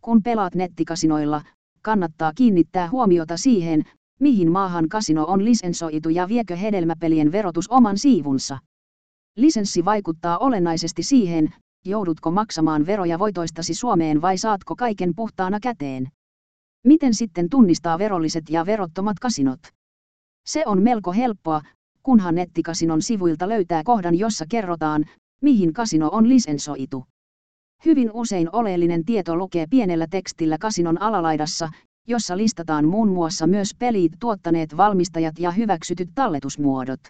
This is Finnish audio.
Kun pelaat nettikasinoilla, kannattaa kiinnittää huomiota siihen, mihin maahan kasino on lisensoitu ja viekö hedelmäpelien verotus oman siivunsa. Lisenssi vaikuttaa olennaisesti siihen, joudutko maksamaan veroja voitoistasi Suomeen vai saatko kaiken puhtaana käteen. Miten sitten tunnistaa verolliset ja verottomat kasinot? Se on melko helppoa, kunhan nettikasinon sivuilta löytää kohdan, jossa kerrotaan, mihin kasino on lisensoitu. Hyvin usein oleellinen tieto lukee pienellä tekstillä kasinon alalaidassa, jossa listataan muun muassa myös pelit tuottaneet valmistajat ja hyväksytyt talletusmuodot.